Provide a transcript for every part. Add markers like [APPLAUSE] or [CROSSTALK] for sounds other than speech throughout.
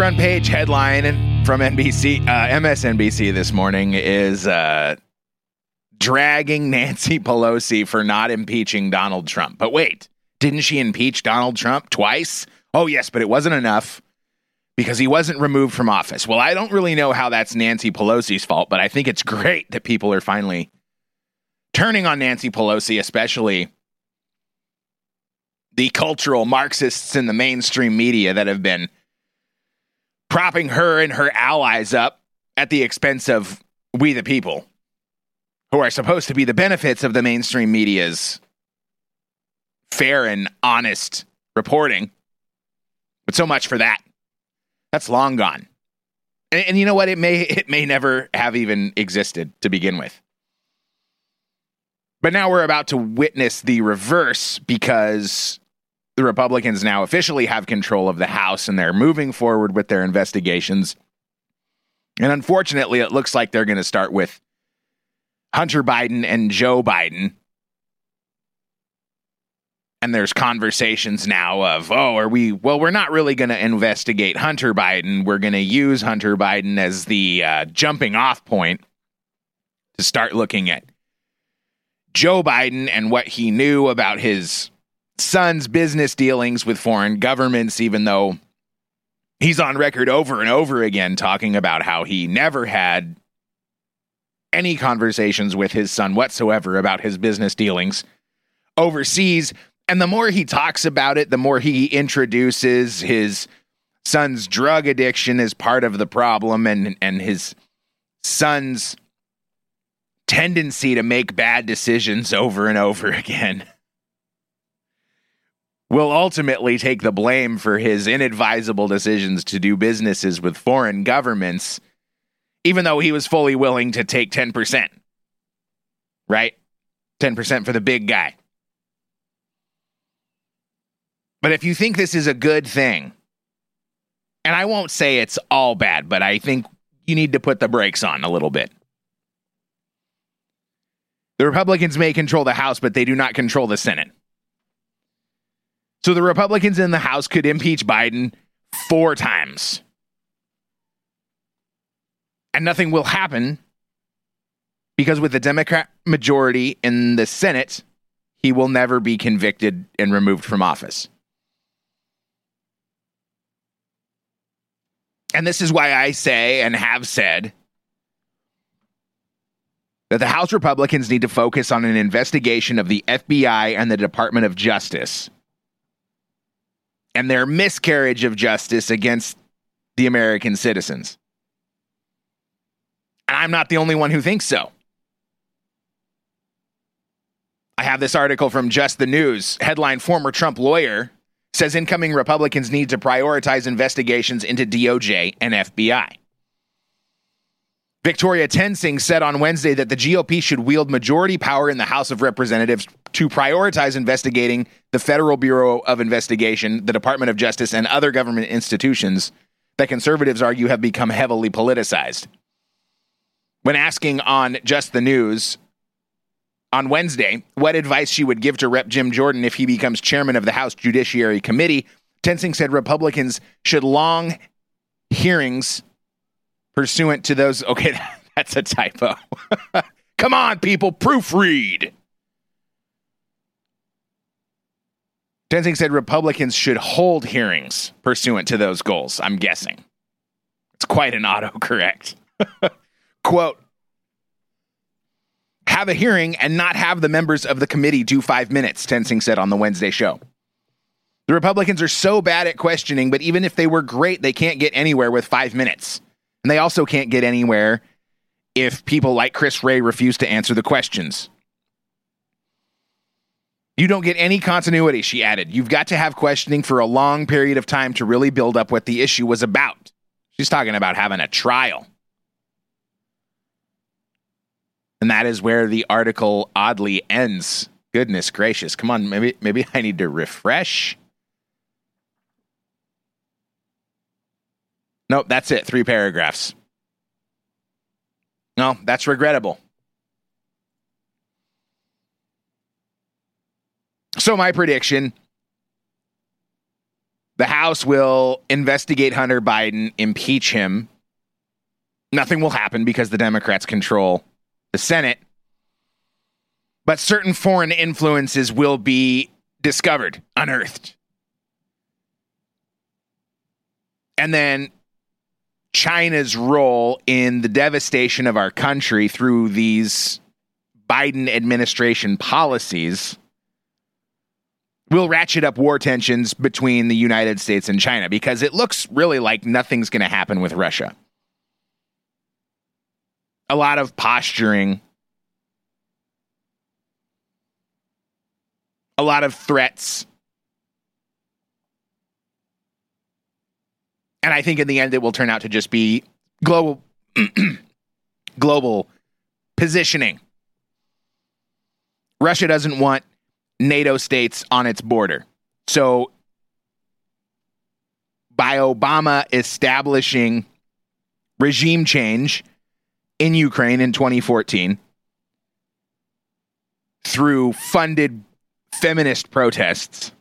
front page headline from NBC, uh, MSNBC this morning is uh, dragging Nancy [LAUGHS] Pelosi for not impeaching Donald Trump. But wait, didn't she impeach Donald Trump twice? Oh, yes, but it wasn't enough because he wasn't removed from office. Well, I don't really know how that's Nancy Pelosi's fault, but I think it's [LAUGHS] great that people are finally turning on Nancy Pelosi, especially the cultural Marxists in the mainstream media that have been propping her and her allies up at the expense of we the people, who are supposed to be the benefits of the mainstream media's fair and honest reporting. But so much for that. That's long gone. And, and, you know what? It may it may never have even existed to begin with. But now we're about to witness the reverse because the Republicans now officially have control of the House and they're moving forward with their investigations. And unfortunately, it looks like they're going to start with Hunter Biden and Joe Biden. And there's conversations now of, oh, are we, well, we're not really going to investigate Hunter Biden. We're going to use Hunter Biden as the uh, jumping off point to start looking at Joe Biden and what he knew about his son's business dealings with foreign governments, even though he's on record over and over again talking about how he never had any conversations with his son whatsoever about his business dealings overseas. And the more he talks about it, the more he introduces his son's drug addiction as part of the problem and, and his son's tendency to make bad decisions over and over [LAUGHS] again will ultimately take the blame for his inadvisable decisions to do businesses with foreign governments, even though he was fully willing to take 10%. Right? 10% for the big guy. But if you think this is a good thing, and I won't say it's all bad, but I think you need to put the brakes on a little bit. The Republicans may control the House, but they do not control the Senate. So the Republicans in the House could impeach Biden four times. And nothing will happen because with the Democrat majority in the Senate, he will never be convicted and removed from office. And this is why I say and have said that the House Republicans need to focus on an investigation of the FBI and the Department of Justice and their miscarriage of justice against the American citizens. And I'm not the only one who thinks so. I have this article from Just the News. Headline Former Trump lawyer says incoming Republicans need to prioritize investigations into DOJ and FBI. Victoria Toensing said on Wednesday that the GOP should wield majority power in the House of Representatives to prioritize investigating the Federal Bureau of Investigation, the Department of Justice, and other government institutions that conservatives argue have become heavily politicized. When asking on Just the News on Wednesday what advice she would give to Rep. Jim Jordan if he becomes chairman of the House Judiciary Committee, Toensing said Republicans should long hearings pursuant to those. Okay, [LAUGHS] that's a typo. [LAUGHS] Come on, people, proofread. Toensing said Republicans should hold hearings pursuant to those goals. I'm guessing. It's quite an autocorrect. [LAUGHS] Quote Have a hearing and not have the members of the committee do five minutes, Toensing said on the Wednesday show. The Republicans are so bad at questioning, but even if they were great, they can't get anywhere with five minutes. And they also can't get anywhere if people like Chris Wray refuse to answer the questions. You don't get any continuity, she added. You've got to have questioning for a long period of time to really build up what the issue was about. She's talking about having a trial. And that is where the article oddly ends. Goodness gracious. Come on, maybe maybe I need to refresh. Nope, that's it. Three paragraphs. No, that's regrettable. So, my prediction The House will investigate Hunter Biden, impeach him. Nothing will happen because the Democrats control the Senate. But certain foreign influences will be discovered, unearthed. And then China's role in the devastation of our country through these Biden administration policies will ratchet up war tensions between the United States and China because it looks really like nothing's going to happen with Russia. A lot of posturing, a lot of threats. And I think in the end it will turn out to just be global [CLEARS THROAT] global positioning. Russia doesn't want NATO states on its border. So, by Obama establishing regime change in Ukraine in 2014 through funded feminist protests,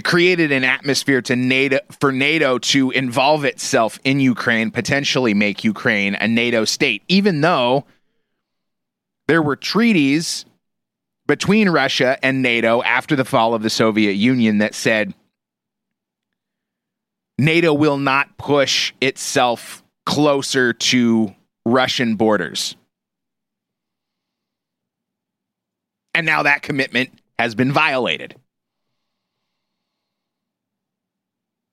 it created an atmosphere to NATO for NATO to involve itself in Ukraine, potentially make Ukraine a NATO state, even though there were treaties between Russia and NATO after the fall of the Soviet Union that said NATO will not push itself closer to Russian borders. And now that commitment has been violated.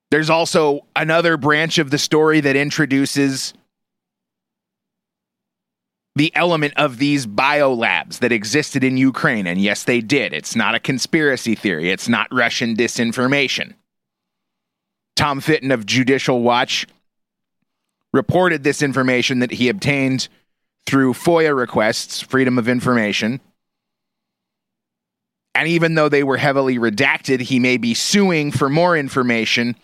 There's also another branch of the story that introduces the element of these biolabs that existed in Ukraine. And yes, they did. It's not a conspiracy theory, it's not Russian disinformation. Tom Fitton of Judicial Watch reported this information that he obtained through FOIA requests, Freedom of Information. And even though they were heavily redacted, he may be suing for more information.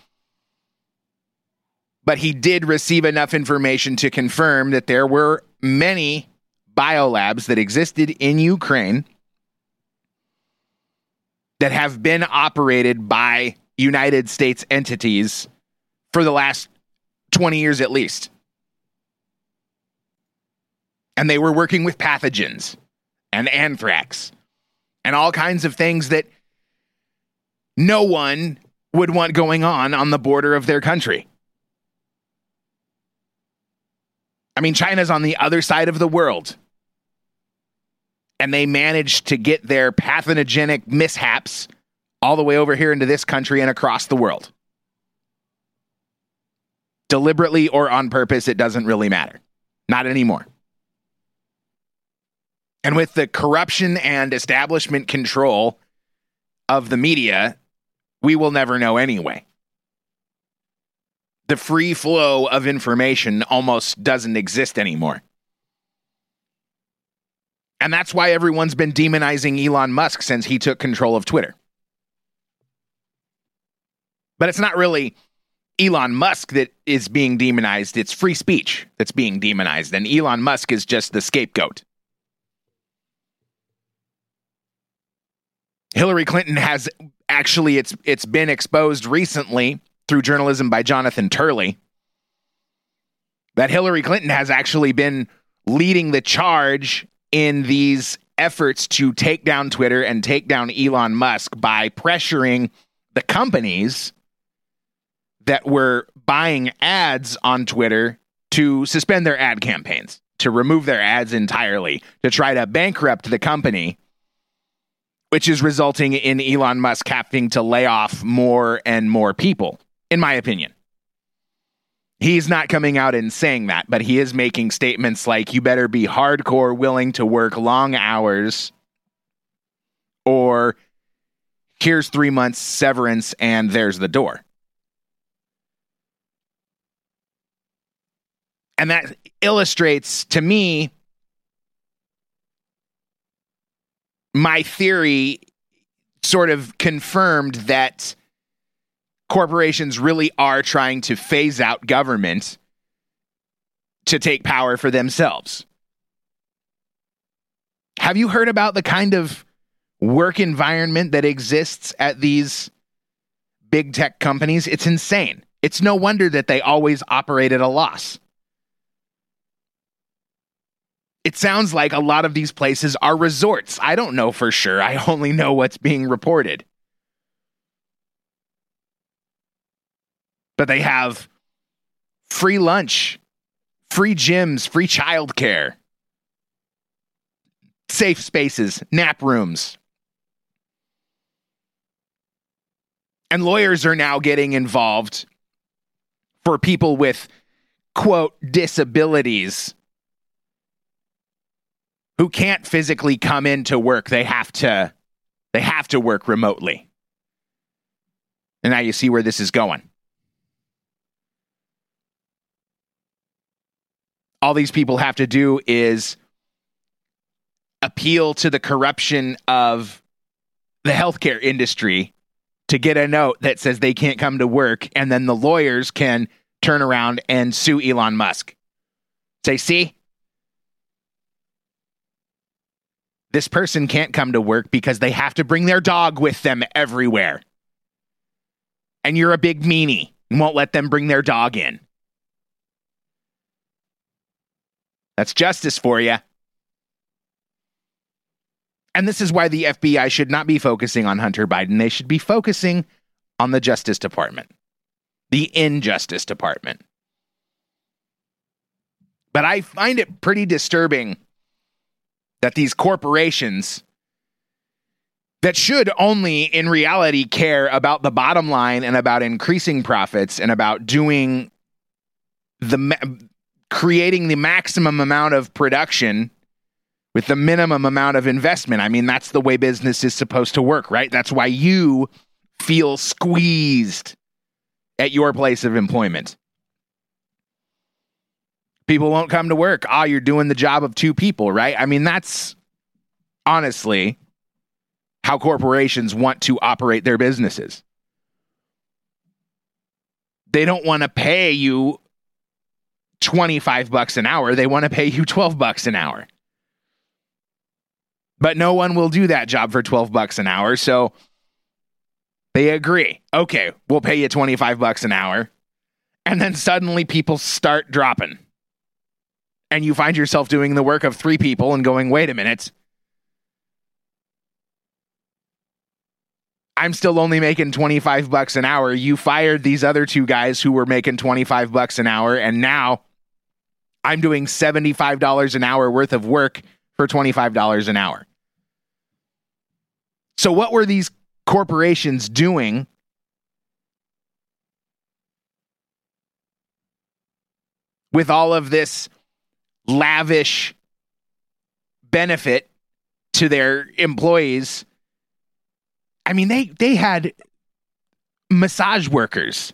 But he did receive enough information to confirm that there were many biolabs that existed in Ukraine that have been operated by United States entities for the last 20 years at least. And they were working with pathogens and anthrax and all kinds of things that no one would want going on on the border of their country. I mean, China's on the other side of the world. And they managed to get their pathogenic mishaps all the way over here into this country and across the world. Deliberately or on purpose, it doesn't really matter. Not anymore. And with the corruption and establishment control of the media, we will never know anyway the free flow of information almost doesn't exist anymore. And that's why everyone's been demonizing Elon Musk since he took control of Twitter. But it's not really Elon Musk that is being demonized, it's free speech that's being demonized. And Elon Musk is just the scapegoat. Hillary Clinton has actually it's it's been exposed recently through journalism by Jonathan Turley that Hillary Clinton has actually been leading the charge in these efforts to take down Twitter and take down Elon Musk by pressuring the companies that were buying ads on Twitter to suspend their ad campaigns, to remove their ads entirely, to try to bankrupt the company which is resulting in Elon Musk having to lay off more and more people in my opinion. He's not coming out and saying that, but he is making statements like, you better be hardcore willing to work long hours, or here's three months severance and there's the door. And that illustrates to me my theory sort of confirmed that corporations really are trying to phase out government to take power for themselves. Have you heard about the kind of work environment that exists at these big tech companies, it's insane. It's no wonder that they always operate at a loss. It sounds like a lot of these places are resorts. I don't know for sure. I only know what's being reported. But they have free lunch, free gyms, free childcare, safe spaces, nap rooms. And lawyers are now getting involved for people with, quote, disabilities who can't physically come into work. They have to they have to work remotely. And now you see where this is going. All these people have to do is appeal to the corruption of the healthcare industry to get a note that says they can't come to work, and then the lawyers can turn around and sue Elon Musk. Say, see, this person can't come to work because they have to bring their dog with them everywhere. And you're a big meanie and won't let them bring their dog in. That's justice for you. And this is why the FBI should not be focusing on Hunter Biden. They should be focusing on the Justice Department, the Injustice Department. But I find it pretty disturbing that these corporations that should only in reality care about the bottom line and about increasing profits and about doing the creating the maximum amount of production with the minimum amount of investment. I mean, that's the way business is supposed to work, right? That's why you feel squeezed at your place of employment. People won't come to work. Ah, oh, you're doing the job of two people, right? I mean, that's honestly how corporations want to operate their businesses. They don't want to pay you 25 bucks an hour. They want to pay you 12 bucks an hour. But no one will do that job for 12 bucks an hour. So they agree. Okay, we'll pay you 25 bucks an hour. And then suddenly people start dropping. And you find yourself doing the work of three people and going, wait a minute. I'm still only making 25 bucks an hour. You fired these other two guys who were making 25 bucks an hour. And now I'm doing $75 an hour worth of work for $25 an hour. So, what were these corporations doing? With all of this lavish benefit to their employees. I mean, they they had massage workers.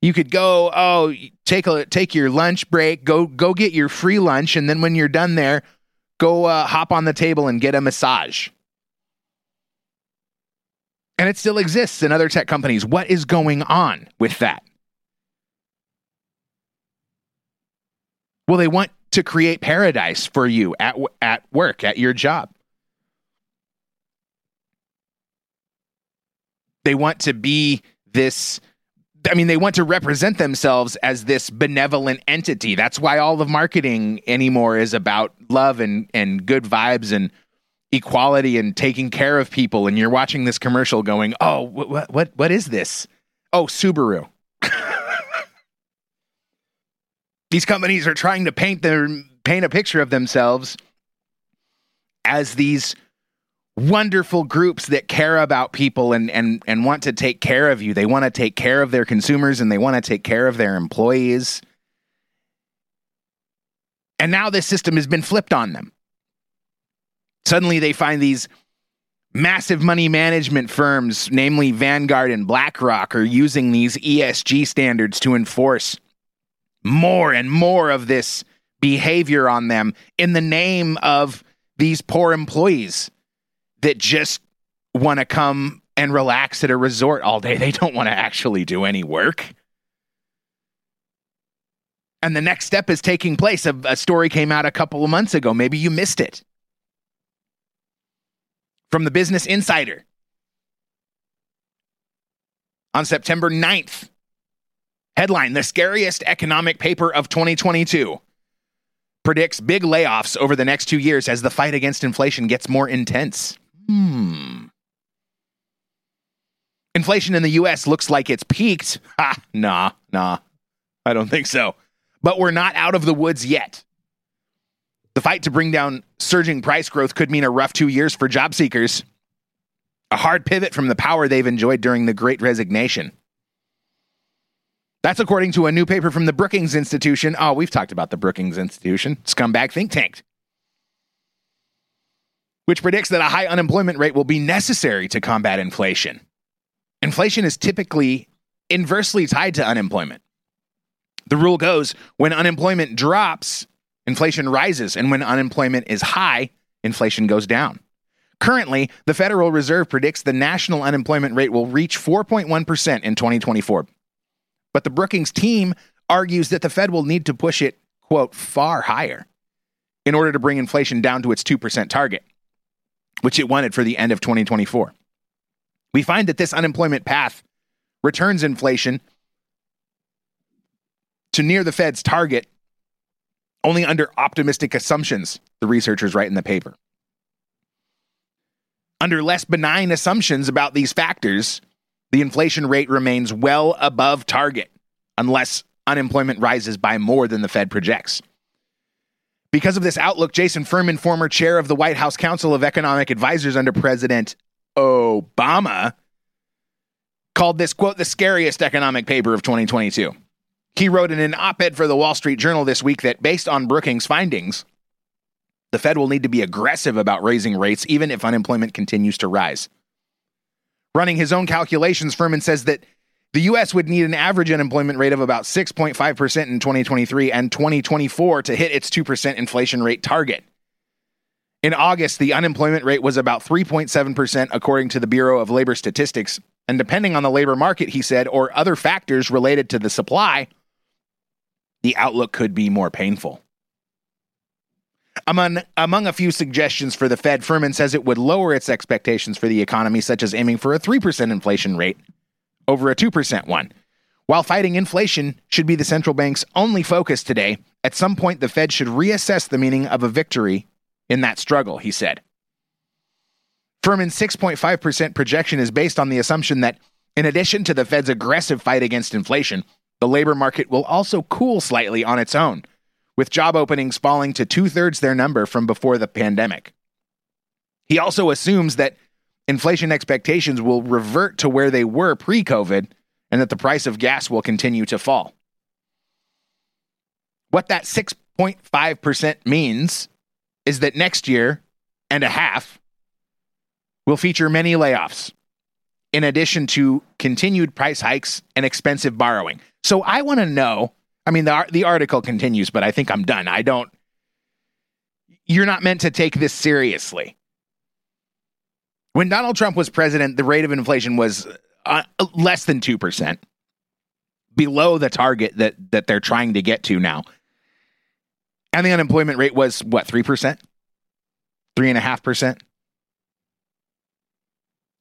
You could go, oh, take a take your lunch break, go go get your free lunch, and then when you're done there, Go uh, hop on the table and get a massage. And it still exists in other tech companies. What is going on with that? Well, they want to create paradise for you at, at work, at your job. They want to be this I mean, they want to represent themselves as this benevolent entity. That's why all of marketing anymore is about love and, and good vibes and equality and taking care of people. And you're watching this commercial going, oh, what, what, what is this? Oh, Subaru. [LAUGHS] These companies are trying to paint their paint a picture of themselves as these wonderful groups that care about people and and and want to take care of you. They want to take care of their consumers and they want to take care of their employees. And now this system has been flipped on them. Suddenly they find these massive money management firms, namely Vanguard and BlackRock, are using these ESG standards to enforce more and more of this behavior on them in the name of these poor employees that just want to come and relax at a resort all day. They don't want to actually do any work. And the next step is taking place. A, a, story came out a couple of months ago. Maybe you missed it. from the Business Insider on September 9th. Headline The scariest economic paper of 2022 predicts big layoffs over the next two years as the fight against inflation gets more intense. Hmm. Inflation in the US looks like it's peaked. Ha, nah, nah. I don't think so. But we're not out of the woods yet. The fight to bring down surging price growth could mean a rough two years for job seekers, a hard pivot from the power they've enjoyed during the Great Resignation. That's according to a new paper from the Brookings Institution. Oh, we've talked about the Brookings Institution, scumbag think tank, which predicts that a high unemployment rate will be necessary to combat inflation. Inflation is typically inversely tied to unemployment. The rule goes when unemployment drops, inflation rises, and when unemployment is high, inflation goes down. Currently, the Federal Reserve predicts the national unemployment rate will reach 4.1% in 2024. But the Brookings team argues that the Fed will need to push it, quote, far higher in order to bring inflation down to its 2% target, which it wanted for the end of 2024. We find that this unemployment path returns inflation to near the Fed's target only under optimistic assumptions, the researchers write in the paper. Under less benign assumptions about these factors, the inflation rate remains well above target unless unemployment rises by more than the Fed projects. Because of this outlook, Jason Furman, former chair of the White House Council of Economic Advisors under President Obama, called this, quote, the scariest economic paper of 2022. He wrote in an op ed for the Wall Street Journal this week that based on Brookings' findings, the Fed will need to be aggressive about raising rates even if unemployment continues to rise. Running his own calculations, Furman says that the U.S. would need an average unemployment rate of about 6.5% in 2023 and 2024 to hit its 2% inflation rate target. In August, the unemployment rate was about 3.7%, according to the Bureau of Labor Statistics. And depending on the labor market, he said, or other factors related to the supply, the outlook could be more painful. Among, among a few suggestions for the Fed, Furman says it would lower its expectations for the economy, such as aiming for a 3% inflation rate over a 2% one. While fighting inflation should be the central bank's only focus today, at some point the Fed should reassess the meaning of a victory in that struggle, he said. Furman's 6.5% projection is based on the assumption that, in addition to the Fed's aggressive fight against inflation, the labor market will also cool slightly on its own with job openings falling to two thirds their number from before the pandemic. He also assumes that inflation expectations will revert to where they were pre COVID and that the price of gas will continue to fall. What that 6.5% means is that next year and a half will feature many layoffs, in addition to continued price hikes and expensive borrowing. So I want to know I mean, the, the article continues, but I think I'm done. I don't, you're not meant to take this seriously. When Donald Trump was president, the rate of inflation was uh, less than 2%, below the target that, that they're trying to get to now. And the unemployment rate was what, 3%? 3.5%?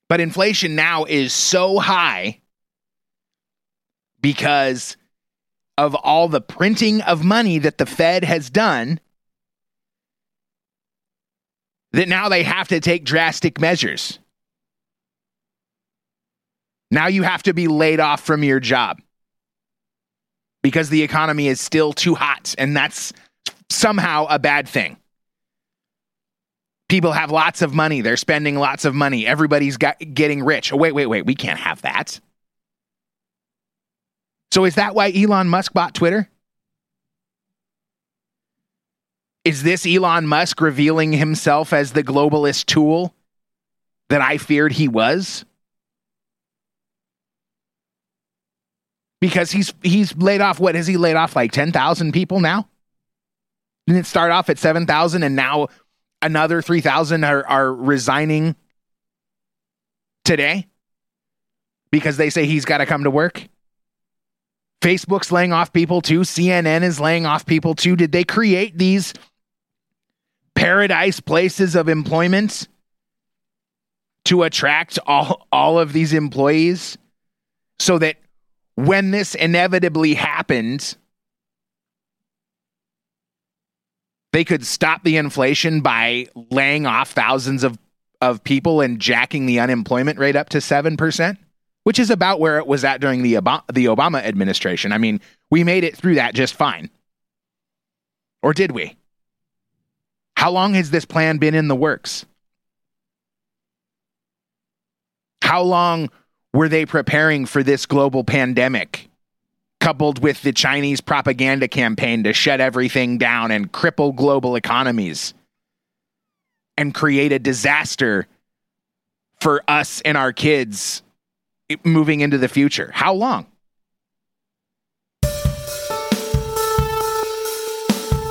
But inflation now is so high because of all the printing of money that the Fed has done that now they have to take drastic measures. Now you have to be laid off from your job because the economy is still too hot, and that's somehow a bad thing. People have lots of money. They're spending lots of money. Everybody's got, getting rich. Oh, wait, wait, wait. We can't have that. So is that why Elon Musk bought Twitter? Is this Elon Musk revealing himself as the globalist tool that I feared he was? Because he's he's laid off what has he laid off like 10,000 people now? Didn't it start off at 7,000 and now another 3,000 are are resigning today because they say he's got to come to work? Facebook's laying off people too. CNN is laying off people too. Did they create these paradise places of employment to attract all all of these employees so that when this inevitably happened they could stop the inflation by laying off thousands of of people and jacking the unemployment rate up to 7%, which is about where it was at during the Obama, the Obama administration. I mean, we made it through that just fine. Or did we? How long has this plan been in the works? How long were they preparing for this global pandemic, coupled with the Chinese propaganda campaign to shut everything down and cripple global economies and create a disaster for us and our kids moving into the future? How long?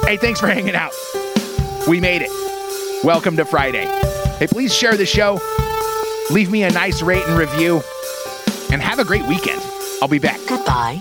Hey, thanks for hanging out. We made it. Welcome to Friday. Hey, please share the show. Leave me a nice rate and review. And have a great weekend. I'll be back. Goodbye.